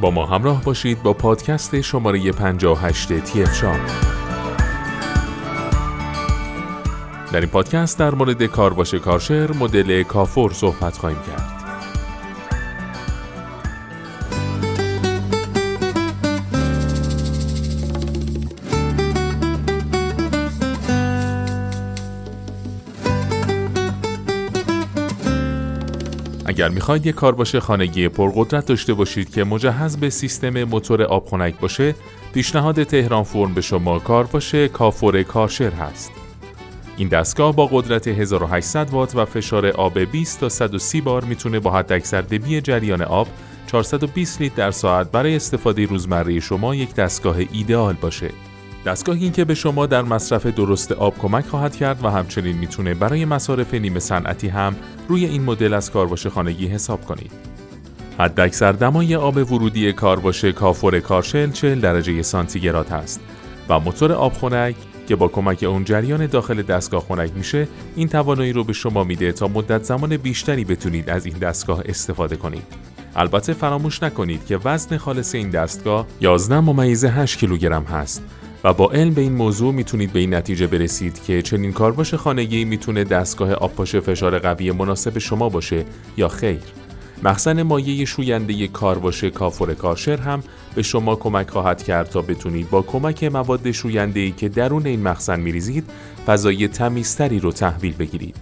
با ما همراه باشید با پادکست شماره 58 تیف شام. در این پادکست در مورد کارباش کارشر مدل کافور صحبت خواهیم کرد. اگر می‌خواید یک کارباش خانگی پرقدرت داشته باشید که مجهز به سیستم موتور آبخنک باشه پیشنهاد تهران فرم به شما کارباش کافور کارشر هست این دستگاه با قدرت 1800 وات و فشار آب 20 تا 130 بار می‌تونه با حد اکثر دبی جریان آب 420 لیتر در ساعت برای استفاده روزمره شما یک دستگاه ایدئال باشه. دستگاهی که به شما در مصرف درست آب کمک خواهد کرد و همچنین می‌تونه برای مصارف نیمه صنعتی هم روی این مدل از کارواش خانگی حساب کنید. حد اکثر دمای آب ورودی کارواش کافور کارشل 40 درجه سانتیگراد است و موتور آب خنک که با کمک اون جریان داخل دستگاه خنک میشه این توانایی رو به شما میده تا مدت زمان بیشتری بتونید از این دستگاه استفاده کنید. البته فراموش نکنید که وزن خالص این دستگاه 11 ممیز 8 کیلوگرم هست و با علم به این موضوع می‌تونید به این نتیجه برسید که چنین کارباش خانگی می‌تونه دستگاه آبپاش فشار قوی مناسب شما باشه یا خیر. مخزن مایع شوینده کارواش کافور کارشر هم به شما کمک خواهد کرد تا بتونید با کمک مواد شوینده ای که درون این مخزن میریزید فضای تمیزتری رو تحویل بگیرید.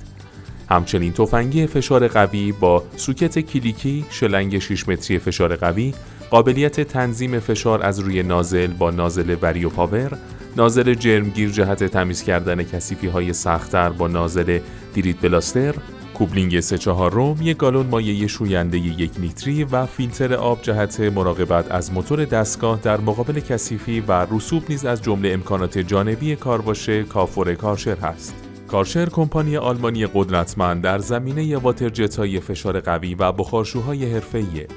همچنین تفنگی فشار قوی با سوکت کلیکی شلنگ 6 متری فشار قوی قابلیت تنظیم فشار از روی نازل با نازل وریو پاور نازل جرمگیر جهت تمیز کردن کسیفی های سختتر با نازل دیریت بلاستر کوبلینگ سه چهار روم، یک گالون مایع شوینده یک لیتری و فیلتر آب جهت مراقبت از موتور دستگاه در مقابل کثیفی و رسوب نیز از جمله امکانات جانبی کارباش کافور کارشر هست. کارشر کمپانی آلمانی قدرتمند در زمینه واترجت های فشار قوی و بخارشوهای حرفه‌ایه.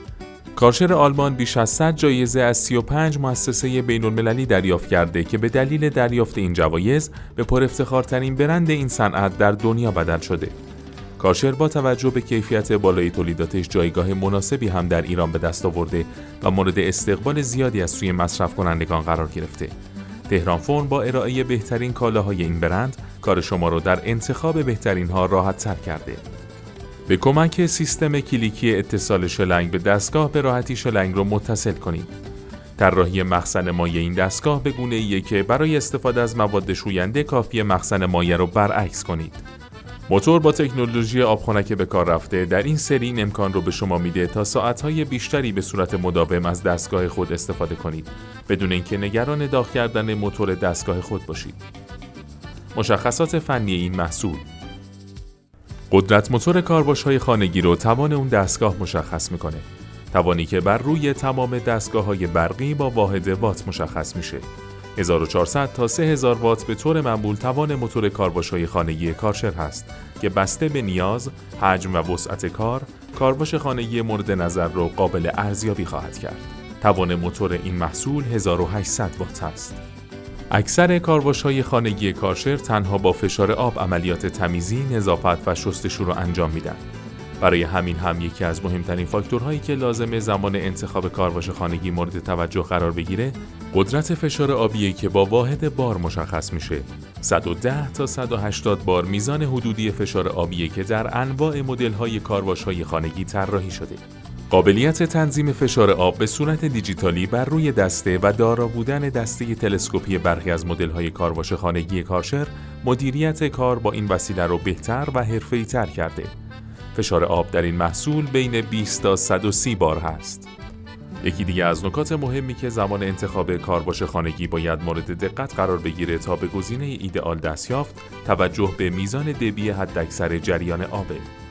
کارشر آلمان بیش از 100 جایزه از 35 مؤسسه بین المللی دریافت کرده که به دلیل دریافت این جوایز به پرافتخارترین برند این صنعت در دنیا بدل شده. کارشر با توجه به کیفیت بالای تولیداتش جایگاه مناسبی هم در ایران به دست آورده و مورد استقبال زیادی از سوی مصرف کنندگان قرار گرفته. تهران فون با ارائه بهترین کالاهای این برند کار شما را در انتخاب بهترین ها راحت تر کرده. به کمک سیستم کلیکی اتصال شلنگ به دستگاه به راحتی شلنگ را متصل کنید. طراحی مخزن مایع این دستگاه به گونه ایه که برای استفاده از مواد شوینده کافی مخزن مایع را برعکس کنید. موتور با تکنولوژی آبخنک به کار رفته در این سری این امکان رو به شما میده تا ساعتهای بیشتری به صورت مداوم از دستگاه خود استفاده کنید بدون اینکه نگران داغ کردن موتور دستگاه خود باشید. مشخصات فنی این محصول قدرت موتور کارباش های خانگی رو توان اون دستگاه مشخص می‌کنه. توانی که بر روی تمام دستگاه های برقی با واحد وات مشخص میشه. 1400 تا 3000 وات به طور معمول توان موتور کارباش های خانگی کارشر هست که بسته به نیاز، حجم و وسعت کار، کارباش خانگی مورد نظر رو قابل ارزیابی خواهد کرد. توان موتور این محصول 1800 وات است. اکثر کارواش های خانگی کارشر تنها با فشار آب عملیات تمیزی، نظافت و شستشو را انجام میدن. برای همین هم یکی از مهمترین فاکتورهایی که لازمه زمان انتخاب کارواش خانگی مورد توجه قرار بگیره قدرت فشار آبیه که با واحد بار مشخص میشه 110 تا 180 بار میزان حدودی فشار آبیه که در انواع مدل های کارواش های خانگی طراحی شده قابلیت تنظیم فشار آب به صورت دیجیتالی بر روی دسته و دارا بودن دسته تلسکوپی برخی از مدل‌های کارواش خانگی کارشر مدیریت کار با این وسیله رو بهتر و حرفه‌ای‌تر کرده. فشار آب در این محصول بین 20 تا 130 بار هست. یکی دیگه از نکات مهمی که زمان انتخاب کارباش خانگی باید مورد دقت قرار بگیره تا به گزینه ایدئال دست یافت، توجه به میزان دبی حداکثر جریان آبه.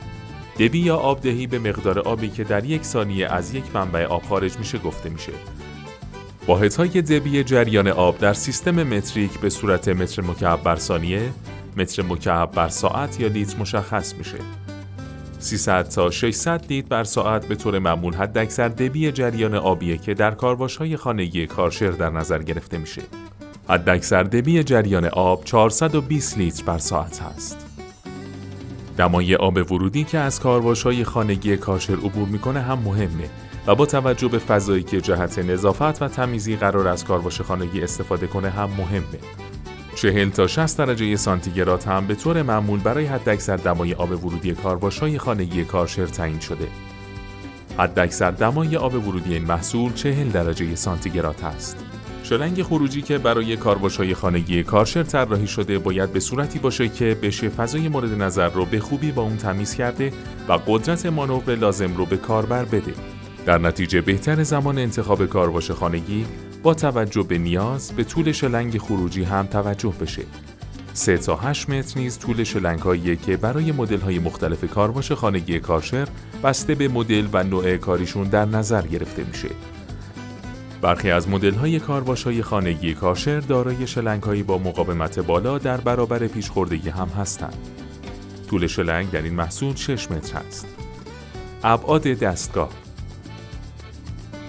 دبی یا آبدهی به مقدار آبی که در یک ثانیه از یک منبع آب خارج میشه گفته میشه. واحدهای دبی جریان آب در سیستم متریک به صورت متر مکعب بر ثانیه، متر مکعب بر ساعت یا لیتر مشخص میشه. 300 تا 600 لیتر بر ساعت به طور معمول حداکثر دبی جریان آبیه که در های خانگی کارشر در نظر گرفته میشه. حداکثر دبی جریان آب 420 لیتر بر ساعت هست. دمای آب ورودی که از های خانگی کارشر عبور می‌کنه هم مهمه و با توجه به فضایی که جهت نظافت و تمیزی قرار از کارواش خانگی استفاده کنه هم مهمه. 40 تا 60 درجه سانتیگراد هم به طور معمول برای حداکثر دمای آب ورودی های خانگی کارشر تعیین شده. حداکثر دمای آب ورودی این محصول 40 درجه سانتیگراد است. شلنگ خروجی که برای های خانگی کارشر طراحی شده باید به صورتی باشه که بشه فضای مورد نظر رو به خوبی با اون تمیز کرده و قدرت مانور لازم رو به کاربر بده. در نتیجه بهتر زمان انتخاب کارواش خانگی با توجه به نیاز به طول شلنگ خروجی هم توجه بشه. 3 تا 8 متر نیز طول شلنگ هایی که برای مدل های مختلف کارواش خانگی کارشر بسته به مدل و نوع کاریشون در نظر گرفته میشه. برخی از مدل های کارواش های خانگی کارشر دارای شلنگ با مقاومت بالا در برابر پیشخوردگی هم هستند. طول شلنگ در این محصول 6 متر است. ابعاد دستگاه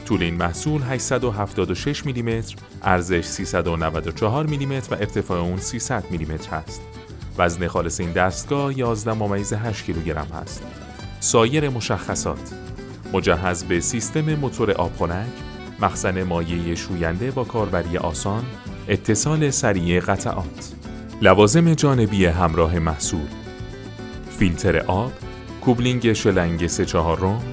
طول این محصول 876 میلیمتر، ارزش 394 میلیمتر و ارتفاع اون 300 میلیمتر است. وزن خالص این دستگاه 11 ممیز 8 کیلوگرم است. سایر مشخصات مجهز به سیستم موتور آبخنک، مخزن مایع شوینده با کاربری آسان، اتصال سریع قطعات. لوازم جانبی همراه محصول فیلتر آب، coupling شلنگ 3 4 روم،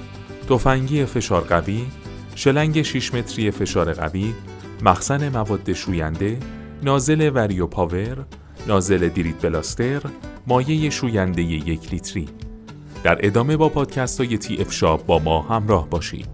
تفنگی فشار قوی، شلنگ 6 متری فشار قوی، مخزن مواد شوینده، نازل Vario Power، نازل Dirt Blaster، مایع شوینده یک لیتری. در ادامه با پادکست های تی اف شاب با ما همراه باشید.